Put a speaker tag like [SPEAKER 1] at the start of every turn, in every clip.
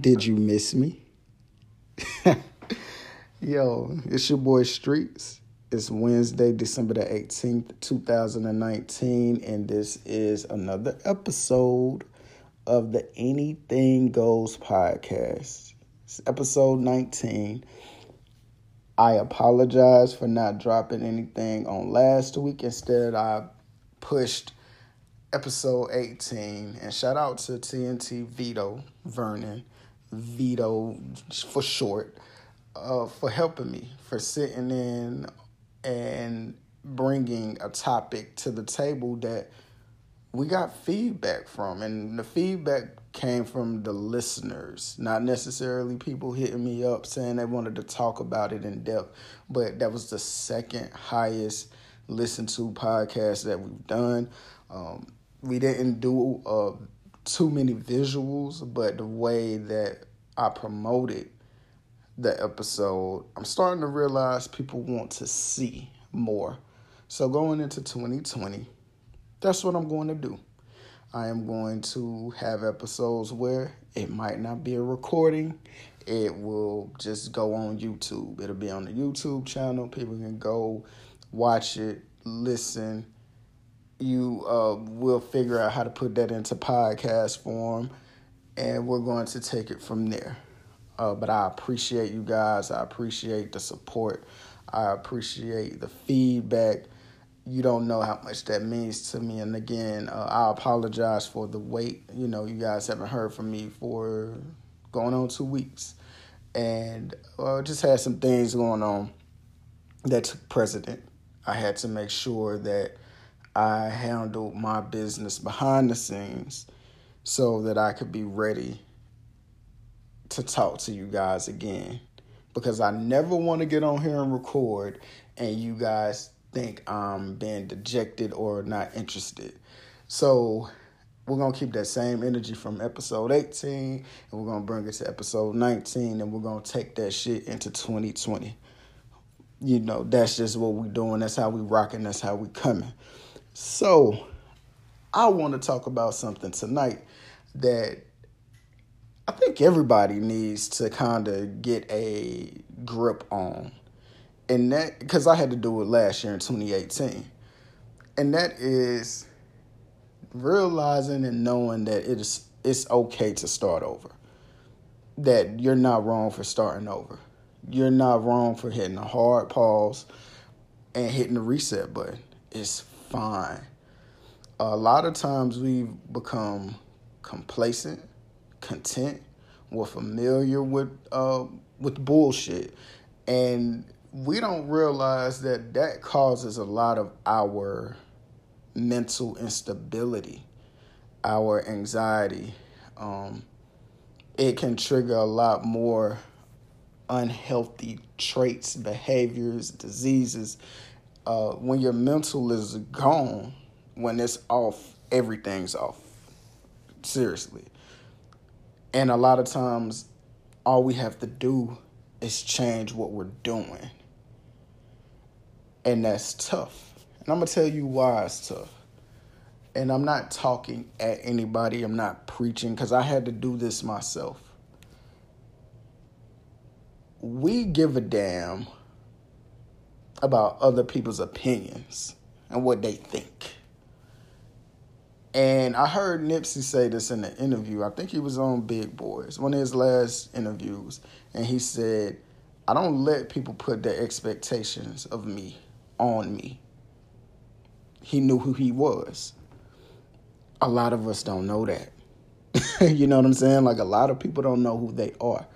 [SPEAKER 1] Did you miss me? Yo, it's your boy Streets. It's Wednesday, December the 18th, 2019, and this is another episode of the Anything Goes podcast. It's episode 19. I apologize for not dropping anything on last week. Instead, I pushed episode 18. And shout out to TNT Vito Vernon, Vito for short, uh, for helping me, for sitting in and bringing a topic to the table that we got feedback from. And the feedback came from the listeners, not necessarily people hitting me up saying they wanted to talk about it in depth, but that was the second highest listened to podcast that we've done. Um, we didn't do uh, too many visuals, but the way that I promoted the episode, I'm starting to realize people want to see more. So going into 2020, that's what I'm going to do. I am going to have episodes where it might not be a recording. It will just go on YouTube. It'll be on the YouTube channel. People can go watch it, listen, you uh, will figure out how to put that into podcast form, and we're going to take it from there. Uh, but I appreciate you guys. I appreciate the support. I appreciate the feedback. You don't know how much that means to me. And again, uh, I apologize for the wait. You know, you guys haven't heard from me for going on two weeks. And uh, just had some things going on that took precedent. I had to make sure that I handled my business behind the scenes so that I could be ready to talk to you guys again. Because I never want to get on here and record and you guys think I'm being dejected or not interested. So we're going to keep that same energy from episode 18 and we're going to bring it to episode 19 and we're going to take that shit into 2020. You know, that's just what we're doing. That's how we rocking. That's how we coming. So, I want to talk about something tonight that I think everybody needs to kind of get a grip on. And that, because I had to do it last year in 2018. And that is realizing and knowing that it is it's okay to start over. That you're not wrong for starting over. You're not wrong for hitting a hard pause and hitting the reset button. It's fine. A lot of times we've become complacent, content, we're familiar with uh, with bullshit, and we don't realize that that causes a lot of our mental instability, our anxiety. Um, it can trigger a lot more unhealthy traits, behaviors, diseases uh, when your mental is gone, when it's off, everything's off. Seriously. And a lot of times, all we have to do is change what we're doing. And that's tough. And I'm going to tell you why it's tough. And I'm not talking at anybody, I'm not preaching, because I had to do this myself. We give a damn about other people's opinions and what they think. And I heard Nipsey say this in an interview. I think he was on Big Boys, one of his last interviews. And he said, I don't let people put their expectations of me on me. He knew who he was. A lot of us don't know that. you know what I'm saying? Like a lot of people don't know who they are.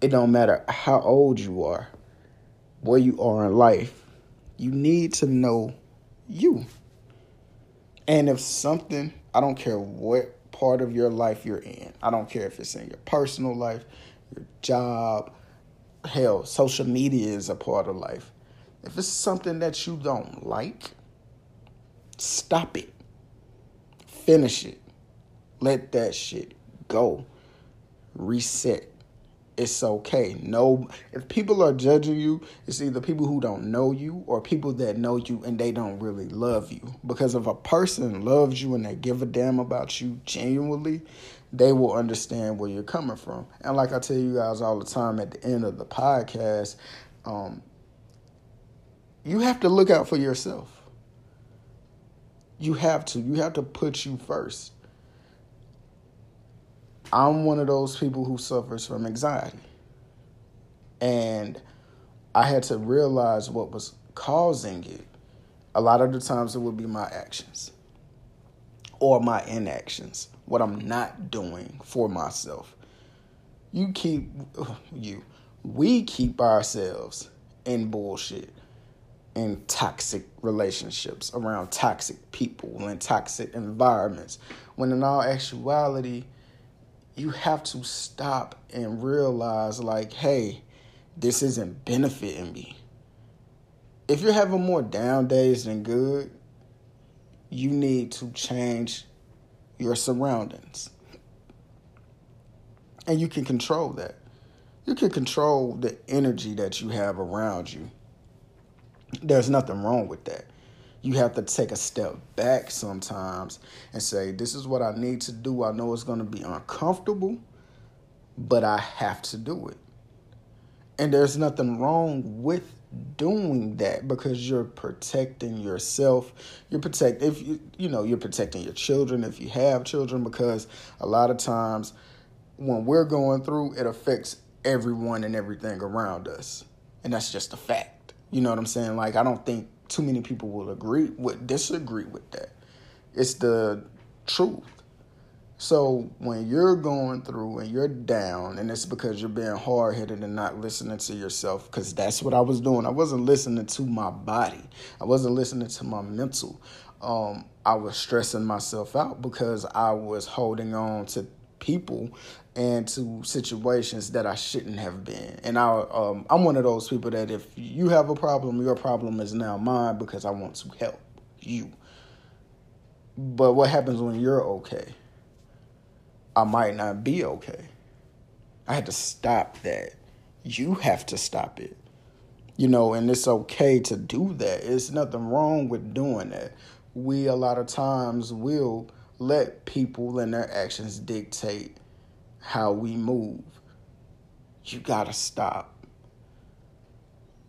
[SPEAKER 1] It don't matter how old you are where you are in life, you need to know you. And if something, I don't care what part of your life you're in, I don't care if it's in your personal life, your job, hell, social media is a part of life. If it's something that you don't like, stop it. Finish it. Let that shit go. Reset. It's okay. No, if people are judging you, it's either people who don't know you or people that know you and they don't really love you. Because if a person loves you and they give a damn about you genuinely, they will understand where you're coming from. And like I tell you guys all the time at the end of the podcast, um, you have to look out for yourself. You have to. You have to put you first. I'm one of those people who suffers from anxiety. And I had to realize what was causing it. A lot of the times it would be my actions or my inactions, what I'm not doing for myself. You keep, you, we keep ourselves in bullshit, in toxic relationships, around toxic people, and toxic environments, when in all actuality, you have to stop and realize like, hey, this isn't benefiting me. If you're having more down days than good, you need to change your surroundings. And you can control that. You can control the energy that you have around you. There's nothing wrong with that you have to take a step back sometimes and say, This is what I need to do. I know it's going to be uncomfortable, but I have to do it. And there's nothing wrong with doing that because you're protecting yourself. You're protect if you you know, you're protecting your children if you have children because a lot of times when we're going through it affects everyone and everything around us. And that's just a fact. You know what I'm saying? Like I don't think too many people will agree would disagree with that. It's the truth. So when you're going through and you're down, and it's because you're being hard headed and not listening to yourself, because that's what I was doing. I wasn't listening to my body. I wasn't listening to my mental. Um, I was stressing myself out because I was holding on to people and to situations that I shouldn't have been. And I, um, I'm one of those people that if you have a problem, your problem is now mine because I want to help you. But what happens when you're okay? I might not be okay. I had to stop that. You have to stop it. You know, and it's okay to do that. It's nothing wrong with doing that. We, a lot of times, will let people and their actions dictate how we move. You gotta stop.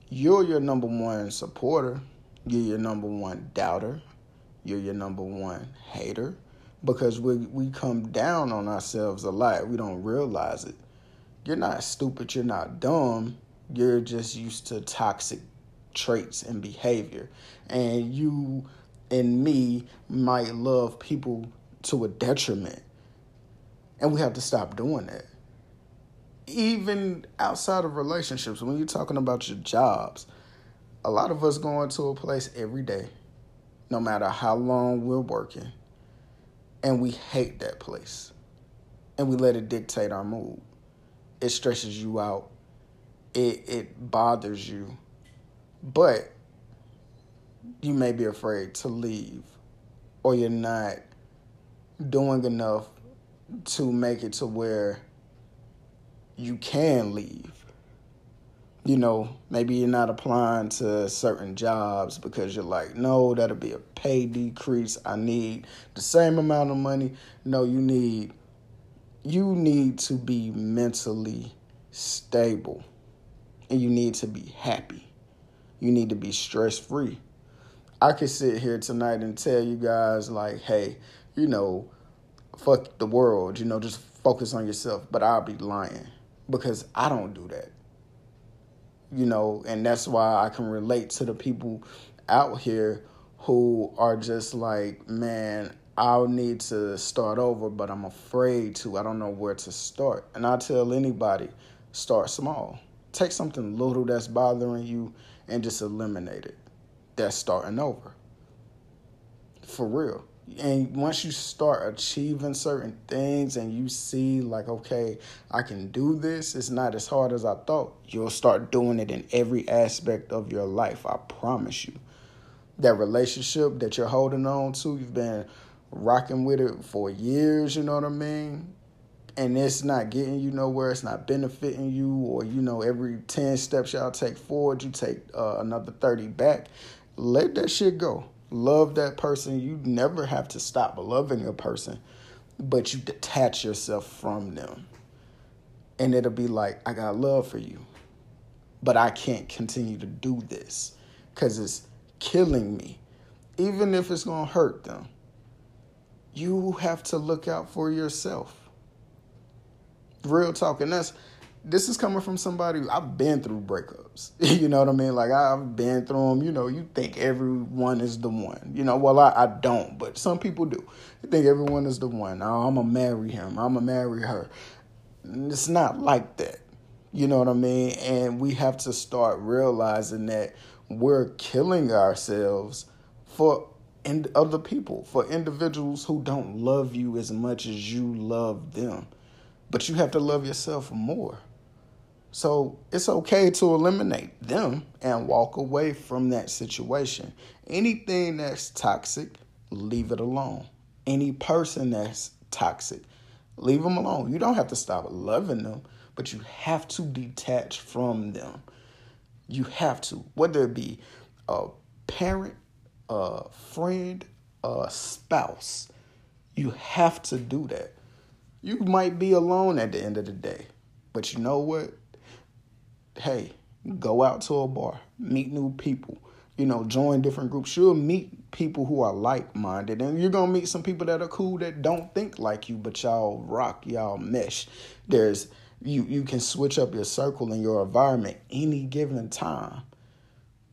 [SPEAKER 1] You're your number one supporter. You're your number one doubter. You're your number one hater. Because we, we come down on ourselves a lot. We don't realize it. You're not stupid. You're not dumb. You're just used to toxic traits and behavior. And you and me might love people to a detriment and we have to stop doing that. Even outside of relationships, when you're talking about your jobs, a lot of us go into a place every day, no matter how long we're working, and we hate that place. And we let it dictate our mood. It stresses you out. It it bothers you. But you may be afraid to leave or you're not doing enough to make it to where you can leave. You know, maybe you're not applying to certain jobs because you're like, no, that'll be a pay decrease. I need the same amount of money. No, you need you need to be mentally stable and you need to be happy. You need to be stress free. I could sit here tonight and tell you guys like, hey, you know, fuck the world, you know, just focus on yourself. But I'll be lying because I don't do that. You know, and that's why I can relate to the people out here who are just like, man, I'll need to start over, but I'm afraid to. I don't know where to start. And I tell anybody, start small. Take something little that's bothering you and just eliminate it. That's starting over. For real. And once you start achieving certain things and you see like okay i can do this it's not as hard as i thought you'll start doing it in every aspect of your life i promise you. That relationship that you're holding on to you've been rocking with it for years you know what i mean? And it's not getting you nowhere, it's not benefiting you, or you know, every 10 steps y'all take forward, you take uh, another 30 back, let that shit go. Love that person. You never have to stop loving a person, but you detach yourself from them. And it'll be like, I got love for you, but I can't continue to do this because it's killing me, even if it's going to hurt them. You have to look out for yourself real talk, and that's this is coming from somebody I've been through breakups. you know what I mean? Like I've been through them. You know, you think everyone is the one. You know, well I, I don't, but some people do. You think everyone is the one. Oh, I'm gonna marry him. I'm gonna marry her. It's not like that. You know what I mean? And we have to start realizing that we're killing ourselves for and other people, for individuals who don't love you as much as you love them but you have to love yourself more. So it's okay to eliminate them and walk away from that situation. Anything that's toxic, leave it alone. Any person that's toxic, leave them alone. You don't have to stop loving them, but you have to detach from them. You have to, whether it be a parent, a friend, a spouse, you have to do that. You might be alone at the end of the day, but you know what? Hey, go out to a bar, meet new people, you know, join different groups. You'll meet people who are like minded, and you're gonna meet some people that are cool that don't think like you, but y'all rock, y'all mesh. There's you you can switch up your circle and your environment any given time.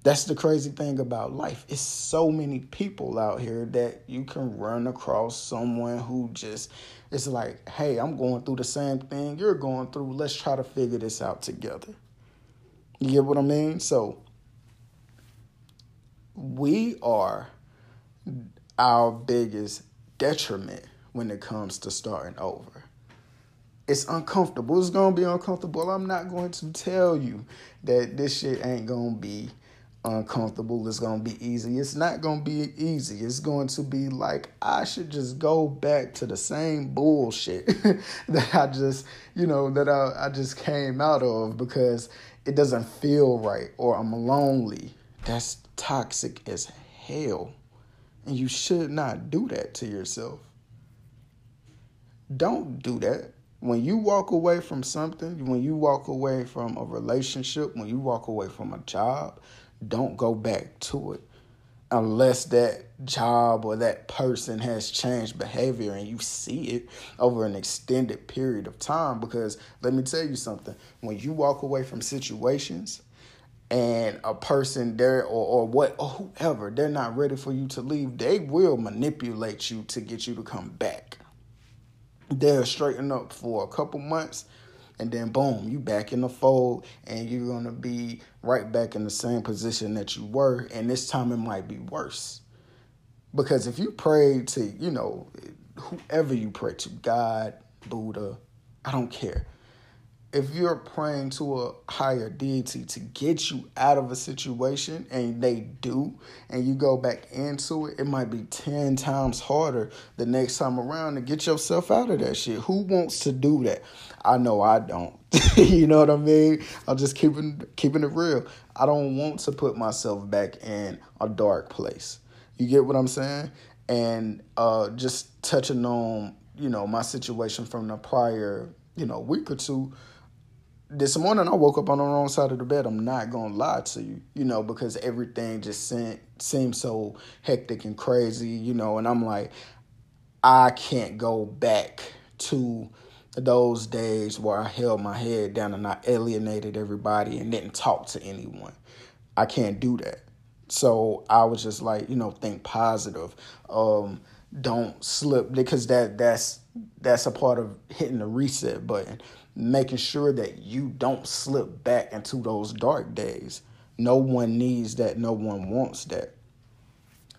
[SPEAKER 1] That's the crazy thing about life. It's so many people out here that you can run across someone who just it's like, hey, I'm going through the same thing you're going through. Let's try to figure this out together. You get what I mean? So we are our biggest detriment when it comes to starting over. It's uncomfortable. It's gonna be uncomfortable. I'm not going to tell you that this shit ain't gonna be uncomfortable. It's going to be easy. It's not going to be easy. It's going to be like I should just go back to the same bullshit that I just, you know, that I, I just came out of because it doesn't feel right or I'm lonely. That's toxic as hell. And you should not do that to yourself. Don't do that. When you walk away from something, when you walk away from a relationship, when you walk away from a job, don't go back to it unless that job or that person has changed behavior and you see it over an extended period of time. Because let me tell you something when you walk away from situations, and a person there or, or what or whoever they're not ready for you to leave they will manipulate you to get you to come back they'll straighten up for a couple months and then boom, you back in the fold, and you're gonna be right back in the same position that you were, and this time it might be worse. Because if you pray to, you know, whoever you pray to, God, Buddha, I don't care. If you're praying to a higher deity to get you out of a situation and they do and you go back into it it might be 10 times harder the next time around to get yourself out of that shit. Who wants to do that? I know i don't. You know what i mean? I'm just keeping keeping it real. I don't want to put myself back in a dark place you get what i'm saying and uh, just touching on you know my situation from the prior you know week or two this morning I woke up on the wrong side of the bed. I'm not gonna lie to you, you know, because everything just seemed, seemed so hectic and crazy, you know, and I'm like, I can't go back to those days where I held my head down and I alienated everybody and didn't talk to anyone. I can't do that. So I was just like, you know, think positive. Um, don't slip because that that's that's a part of hitting the reset button making sure that you don't slip back into those dark days. No one needs that, no one wants that.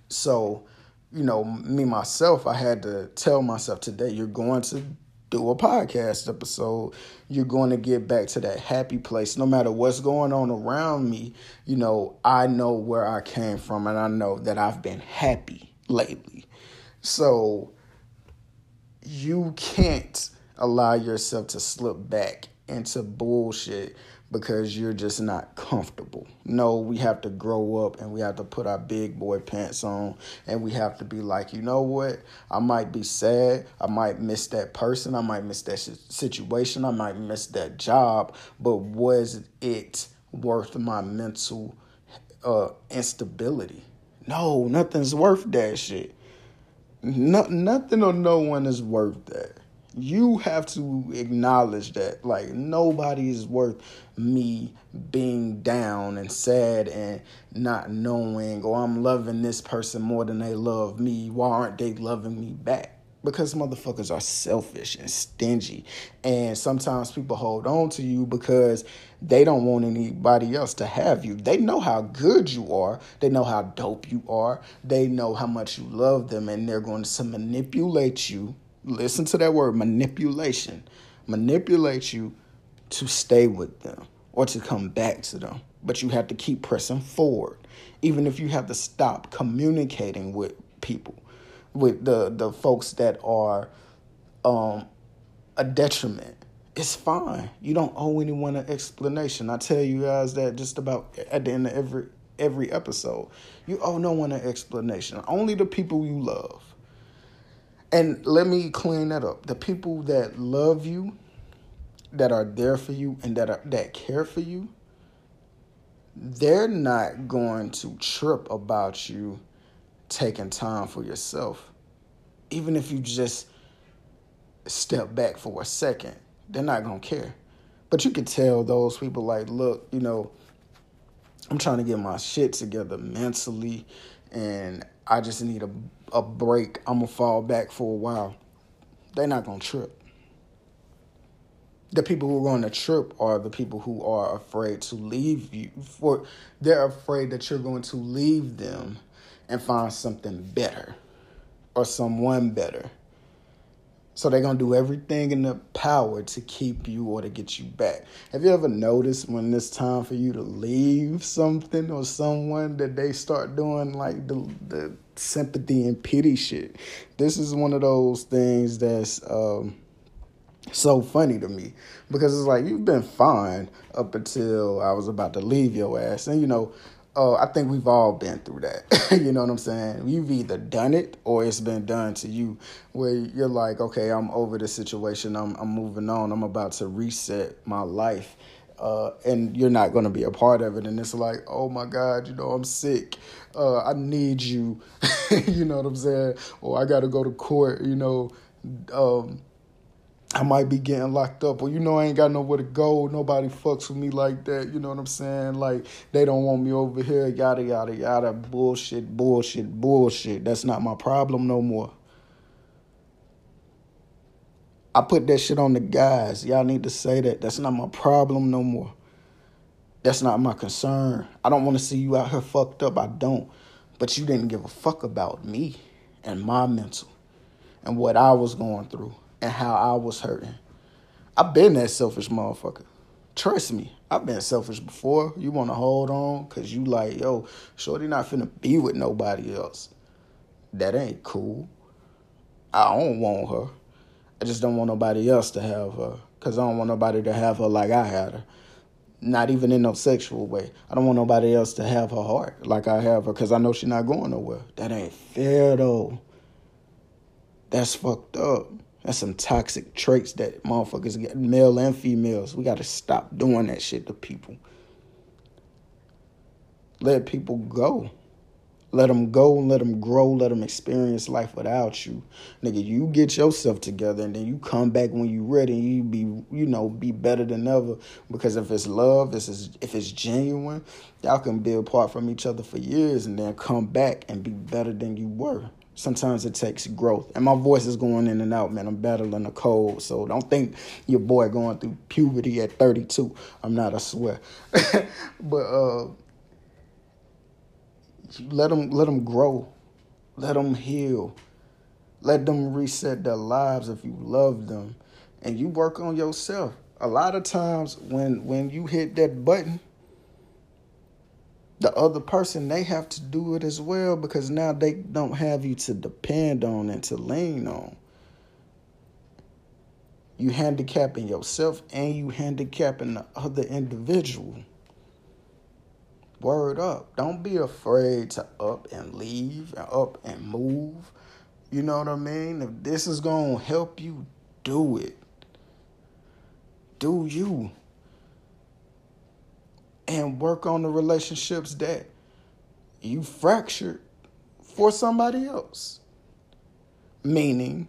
[SPEAKER 1] So, you know, me myself, I had to tell myself today, you're going to do a podcast episode. You're going to get back to that happy place. No matter what's going on around me, you know, I know where I came from and I know that I've been happy lately. So, you can't allow yourself to slip back into bullshit because you're just not comfortable. No, we have to grow up and we have to put our big boy pants on and we have to be like, you know what? I might be sad. I might miss that person. I might miss that situation. I might miss that job. But was it worth my mental uh, instability? No, nothing's worth that shit. No, nothing or no one is worth that you have to acknowledge that like nobody is worth me being down and sad and not knowing or I'm loving this person more than they love me. Why aren't they loving me back? Because motherfuckers are selfish and stingy. And sometimes people hold on to you because they don't want anybody else to have you. They know how good you are. They know how dope you are. They know how much you love them and they're going to manipulate you listen to that word manipulation, manipulate you to stay with them or to come back to them. But you have to keep pressing forward, even if you have to stop communicating with people, with the the folks that are um, a detriment. It's fine. You don't owe anyone an explanation. I tell you guys that just about at the end of every every episode. You owe no one an explanation. Only the people you love. And let me clean that up. The people that love you, that are there for you, and that are, that care for you, they're not going to trip about you taking time for yourself. Even if you just step back for a second, they're not going to care. But you can tell those people, like, look, you know, I'm trying to get my shit together mentally, and I just need a a break, I'm gonna fall back for a while. They're not gonna trip. The people who are going to trip are the people who are afraid to leave you. For they're afraid that you're going to leave them and find something better or someone better. So they're gonna do everything in their power to keep you or to get you back. Have you ever noticed when it's time for you to leave something or someone that they start doing like the the sympathy and pity shit? This is one of those things that's um, so funny to me because it's like you've been fine up until I was about to leave your ass, and you know uh, I think we've all been through that. you know what I'm saying? You've either done it or it's been done to you, where you're like, okay, I'm over the situation. I'm I'm moving on. I'm about to reset my life, uh, and you're not going to be a part of it. And it's like, oh my God, you know, I'm sick. Uh, I need you. you know what I'm saying? Or I got to go to court. You know. Um, I might be getting locked up, or you know, I ain't got nowhere to go. Nobody fucks with me like that. You know what I'm saying? Like they don't want me over here. Yada yada yada. Bullshit. Bullshit. Bullshit. That's not my problem no more. I put that shit on the guys. Y'all need to say that. That's not my problem no more. That's not my concern. I don't want to see you out here fucked up. I don't. But you didn't give a fuck about me and my mental and what I was going through and how I was hurting. I've been that selfish motherfucker. Trust me, I've been selfish before. You want to hold on because you like, yo, Shorty not finna be with nobody else. That ain't cool. I don't want her. I just don't want nobody else to have her because I don't want nobody to have her like I had her. Not even in no sexual way. I don't want nobody else to have her heart like I have her because I know she's not going nowhere. That ain't fair though. That's fucked up. That's some toxic traits that motherfuckers get, male and females. We got to stop doing that shit to people. Let people go. Let them go and let them grow. Let them experience life without you. Nigga, you get yourself together and then you come back when you ready and you be, you know, be better than ever. Because if it's love, this is if it's genuine, y'all can be apart from each other for years and then come back and be better than you were. Sometimes it takes growth. And my voice is going in and out, man. I'm battling a cold. So don't think your boy going through puberty at 32. I'm not, I swear. but uh, let them let them grow. Let them heal. Let them reset their lives if you love them. And you work on yourself. A lot of times when when you hit that button, the other person they have to do it as well because now they don't have you to depend on and to lean on You handicapping yourself and you handicapping the other individual. Word up. Don't be afraid to up and leave and up and move. You know what I mean? If this is going to help you, do it. Do you. And work on the relationships that you fractured for somebody else. Meaning,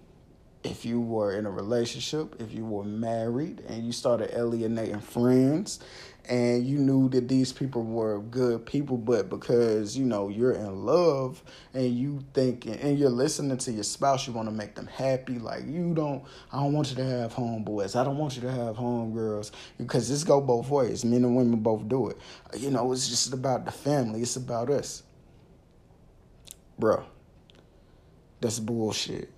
[SPEAKER 1] if you were in a relationship, if you were married and you started alienating friends and you knew that these people were good people, but because you know you're in love and you think and you're listening to your spouse, you want to make them happy. Like you don't, I don't want you to have homeboys. I don't want you to have homegirls because this go both ways. Men and women both do it. You know, it's just about the family. It's about us, bro. That's bullshit.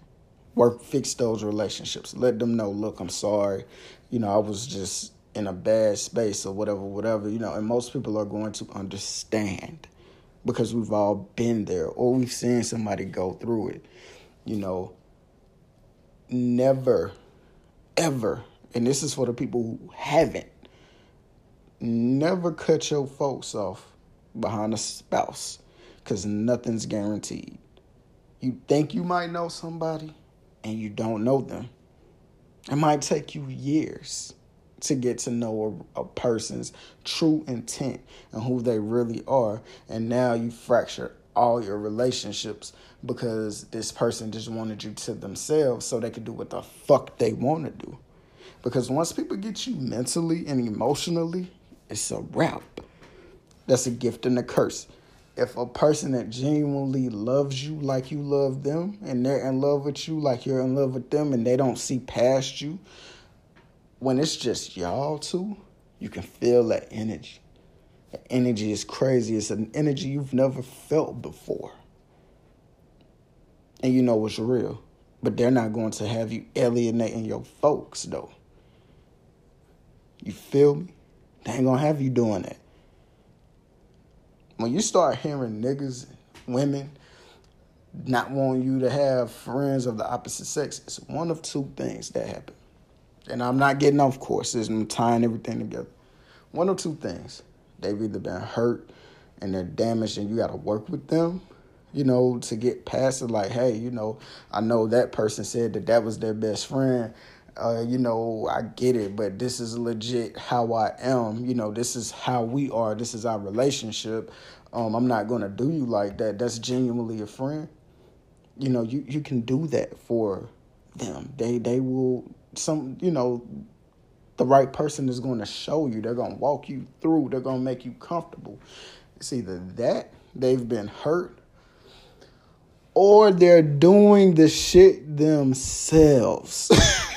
[SPEAKER 1] Work, fix those relationships. Let them know. Look, I'm sorry. You know, I was just in a bad space or whatever, whatever, you know, and most people are going to understand because we've all been there or we've seen somebody go through it. You know, never, ever, and this is for the people who haven't, never cut your folks off behind a spouse because nothing's guaranteed. You think you might know somebody and you don't know them. It might take you years to get to know a, a, person's true intent and who they really are. And now you fracture all your relationships because this person just wanted you to themselves so they could do what the fuck they want to do. Because once people get you mentally and emotionally, it's a wrap. That's a gift and a curse. If a person that genuinely loves you like you love them and they're in love with you like you're in love with them and they don't see past you, when it's just y'all two, you can feel that energy. The energy is crazy. It's an energy you've never felt before. And you know it's real. But they're not going to have you alienating your folks, though. You feel me? They ain't gonna have you doing that. When you start hearing niggas, women, not wanting you to have friends of the opposite sex, it's one of two things that happen and I'm not getting off course. I'm tying everything together. One or two things. They've either been hurt and they're damaged, and you got to work with them, you know, to get past it. Like, hey, you know, I know that person said that that was their best friend. Uh, you know, I get it, but this is legit how I am. You know, this is how we are. This is our relationship. Um, I'm not gonna do you like that. That's genuinely a friend. You know, you you can do that for them. They they will some you know the right person is going to show you. They're going to walk you through. They're going to make you comfortable. It's either that they've been hurt or they're doing the shit themselves.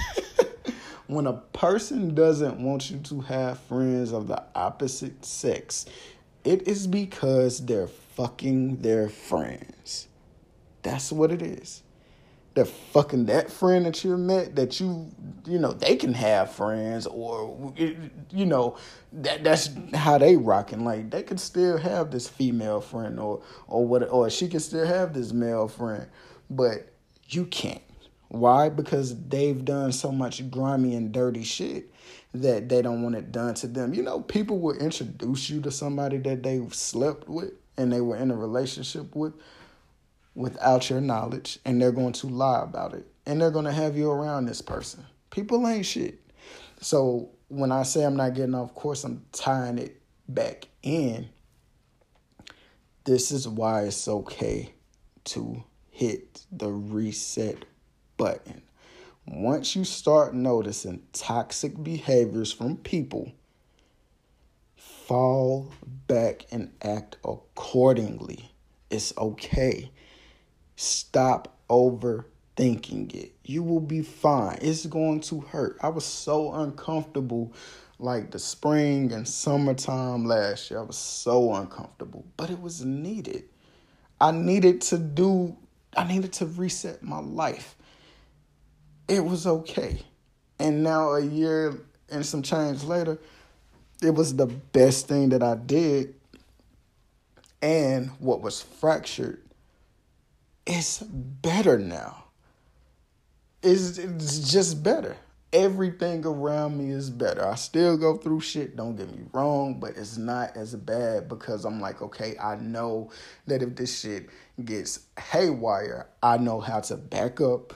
[SPEAKER 1] When a person doesn't want you to have friends of the opposite sex it is because they're fucking their friends. That's what it is the fucking that friend that you met that you you know they can have friends or you know that that's how they rocking. Like they can still have this female friend or or what or she can still have this male friend but you can't. Why? Because they've done so much grimy and dirty shit that they don't want it done to them. You know people will introduce you to somebody that they've slept with and they were in a relationship with without your knowledge and they're going to lie about it and they're going to have you around this person. People ain't shit. So when I say I'm not getting off course, I'm tying it back in. This is why it's okay to hit the reset button. Once you start noticing toxic behaviors from people, fall back and act accordingly. It's okay. Stop overthinking it. You will be fine. It's going to hurt. I was so uncomfortable like the spring and summertime last year. I was so uncomfortable, but it was needed. I needed to do, I needed to reset my life. It was okay. And now, a year and some change later, it was the best thing that I did. And what was fractured it's better now. It's, it's just better. everything around me is better. I still go through shit, don't get me wrong, but it's not as bad because I'm like, okay, I know that if this shit gets haywire, I know how to back up,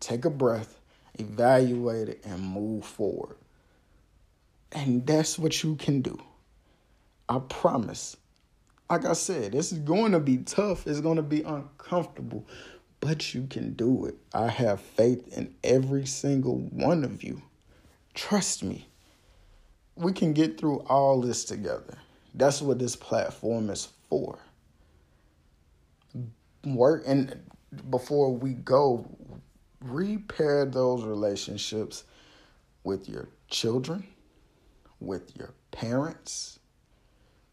[SPEAKER 1] take a breath, evaluate it, and move forward. And that's what you can do. I promise. Like I said, this is going to be tough. It's going to be uncomfortable but you can do it. I have faith in every single one of you. Trust me. We can get through all this together. That's what this platform is for. Work and before we go, repair those relationships with your children, with your parents,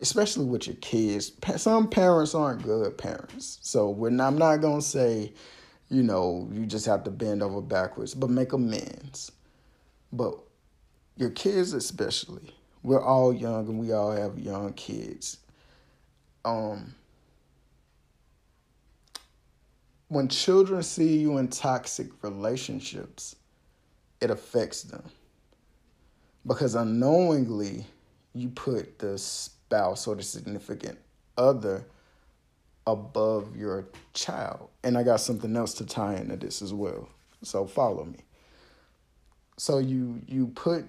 [SPEAKER 1] especially with your kids. Some parents aren't good parents, so when I'm not gonna say, you know, you just have to bend over backwards, but make amends. But your kids, especially, we're all young and we all have young kids. Um, when children see you in toxic relationships, it affects them because unknowingly you put this spouse or the significant other above your child. And I got something else to tie into this as well. So follow me. So you you put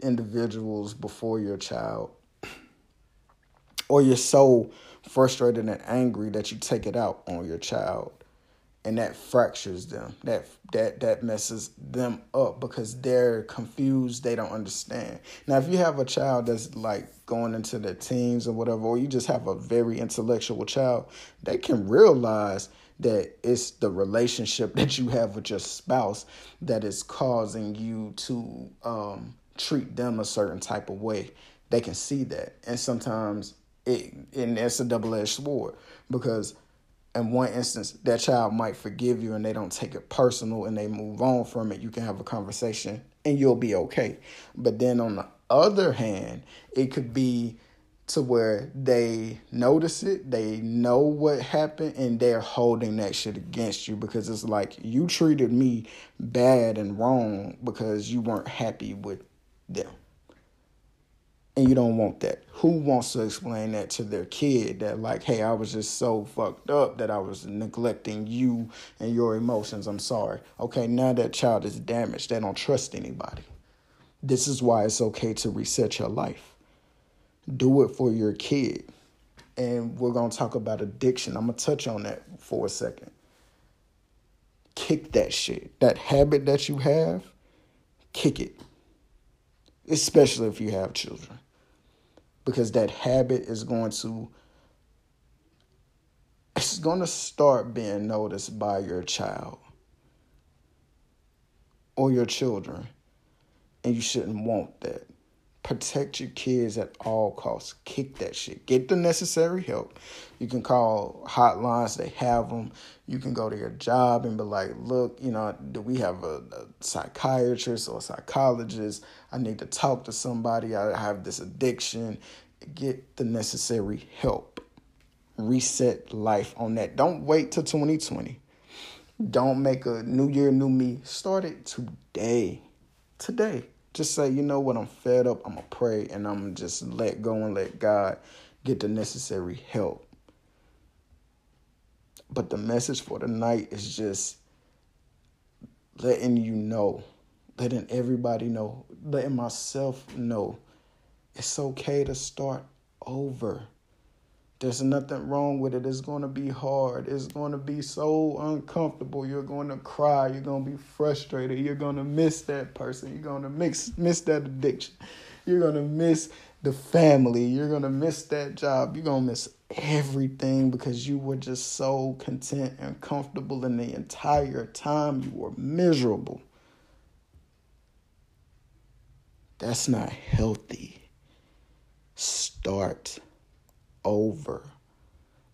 [SPEAKER 1] individuals before your child or you're so frustrated and angry that you take it out on your child and that fractures them. That that that messes them up because they're confused. They don't understand. Now if you have a child that's like going into their teens or whatever or you just have a very intellectual child they can realize that it's the relationship that you have with your spouse that is causing you to um, treat them a certain type of way. They can see that. And sometimes it and it's a double-edged sword because in one instance, that child might forgive you and they don't take it personal and they move on from it. You can have a conversation and you'll be okay. But then on the other hand, it could be to where they notice it, they know what happened, and they're holding that shit against you because it's like you treated me bad and wrong because you weren't happy with them and you don't want that. Who wants to explain that to their kid that like, hey, I was just so fucked up that I was neglecting you and your emotions. I'm sorry. Okay, now that child is damaged. They don't trust anybody. This is why it's okay to reset your life. Do it for your kid. And we're going to talk about addiction. I'm going to touch on that for a second. Kick that shit. That habit that you have, kick it. Especially if you have children. Because that habit is going to it's going to start being noticed by your child or your children. And you shouldn't want that protect your kids at all costs. Kick that shit. Get the necessary help. You can call hotlines. They have them you can go to your job and be like look you know do we have a, a psychiatrist or a psychologist? I need to talk to somebody. I have this addiction. Get the necessary help. Reset life on that. Don't wait till 2020 don't make a new year new me. Start it today. Today just say, you know what, I'm fed up. I'm going to pray and I'm going to just let go and let God get the necessary help. But the message for tonight is just letting you know, letting everybody know, letting myself know it's okay to start over. There's nothing wrong with it. It's going to be hard. It's going to be so uncomfortable. You're going to cry. You're going to be frustrated. You're going to miss that person. You're going to mix, miss that addiction. You're going to miss the family. You're going to miss that job. You're going to miss everything because you were just so content and comfortable in the entire time. You were miserable. That's not healthy. Start over.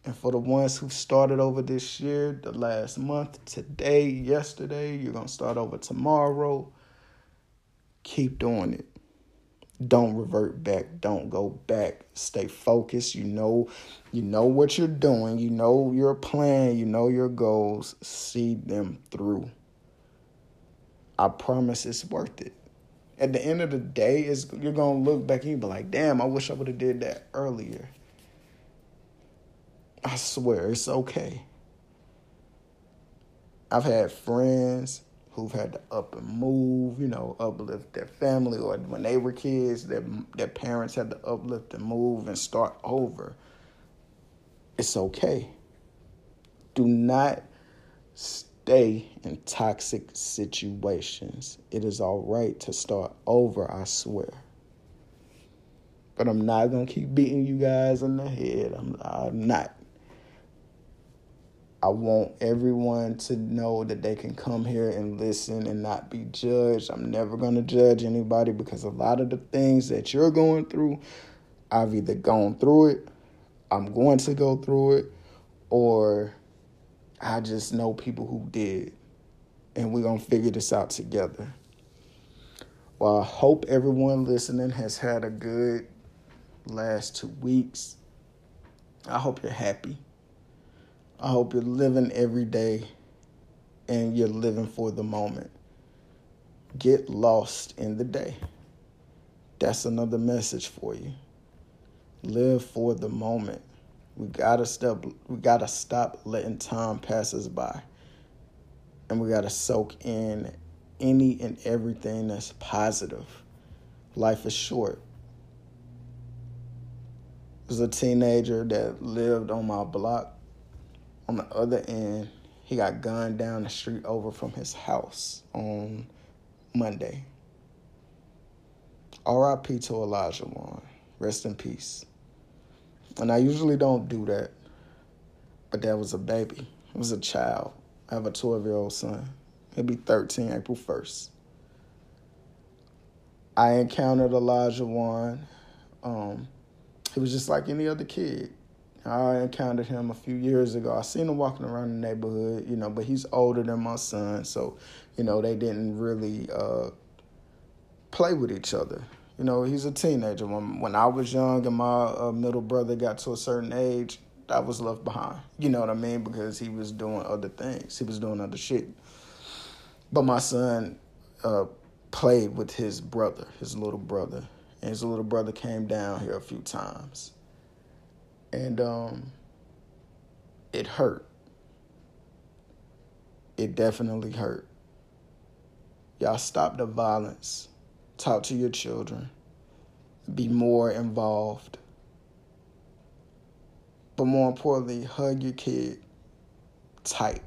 [SPEAKER 1] And for the ones who started over this year, the last month, today, yesterday, you're going to start over tomorrow. Keep doing it. Don't revert back. Don't go back. Stay focused. You know, you know what you're doing. You know your plan. You know your goals. See them through. I promise it's worth it. At the end of the day, it's, you're gonna look back and you be like, damn, I wish I would have did that earlier. I swear, it's okay. I've had friends who've had to up and move, you know, uplift their family, or when they were kids, their their parents had to uplift and move and start over. It's okay. Do not stay in toxic situations. It is all right to start over, I swear. But I'm not gonna keep beating you guys in the head. I'm, I'm not. I want everyone to know that they can come here and listen and not be judged. I'm never going to judge anybody because a lot of the things that you're going through, I've either gone through it, I'm going to go through it, or I just know people who did. And we're going to figure this out together. Well, I hope everyone listening has had a good last two weeks. I hope you're happy. I hope you're living every day and you're living for the moment. Get lost in the day. That's another message for you. Live for the moment. We gotta stop we gotta stop letting time pass us by. And we gotta soak in any and everything that's positive. Life is short. There's a teenager that lived on my block on the other end, he got gunned down the street over from his house on Monday. RIP to Elijah Wan. Rest in peace. And I usually don't do that, but that was a baby. It was a child. I have a 12 year old son. He'll be 13 April 1st. I encountered Elijah Wan. Um, he was just like any other kid. I encountered him a few years ago. I seen him walking around the neighborhood, you know, but he's older than my son, so you know they didn't really uh, play with each other. You know, he's a teenager. When when I was young and my uh, middle brother got to a certain age, I was left behind. You know what I mean? Because he was doing other things. He was doing other shit. But my son uh, played with his brother, his little brother, and his little brother came down here a few times and um, it hurt. It definitely hurt. Y'all stop the violence. Talk to your children. Be more involved. But more importantly, hug your kid tight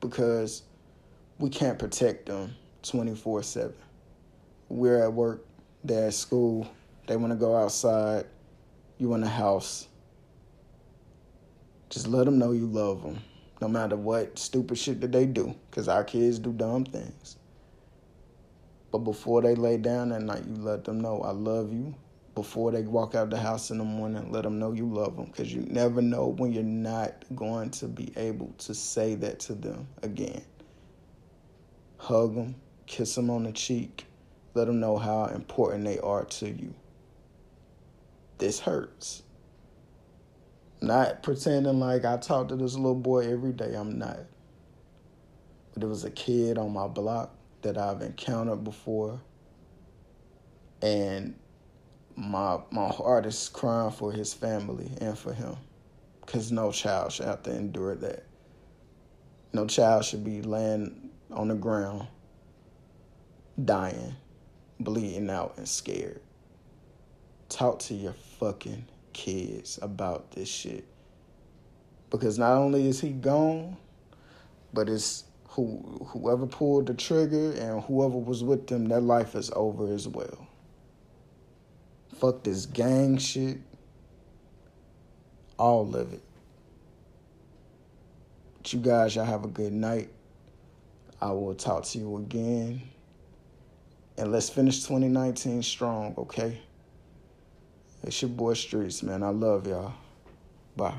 [SPEAKER 1] because we can't protect them 24 7. We're at work, they're at school, they want to go outside, you in the house just let them know you love them, no matter what stupid shit that they do, because our kids do dumb things. But before they lay down at night, you let them know I love you. Before they walk out the house in the morning, let them know you love them, because you never know when you're not going to be able to say that to them again. Hug them, kiss them on the cheek, let them know how important they are to you. This hurts. Not pretending like I talk to this little boy every day. I'm not. But there was a kid on my block that I've encountered before. And my my heart is crying for his family and for him. Cause no child should have to endure that. No child should be laying on the ground, dying, bleeding out, and scared. Talk to your fucking kids about this shit. Because not only is he gone, but it's who whoever pulled the trigger and whoever was with them, their life is over as well. Fuck this gang shit. All of it. But you guys, y'all have a good night. I will talk to you again. And let's finish 2019 strong, okay? It's your boy Streets, man. I love y'all. Bye.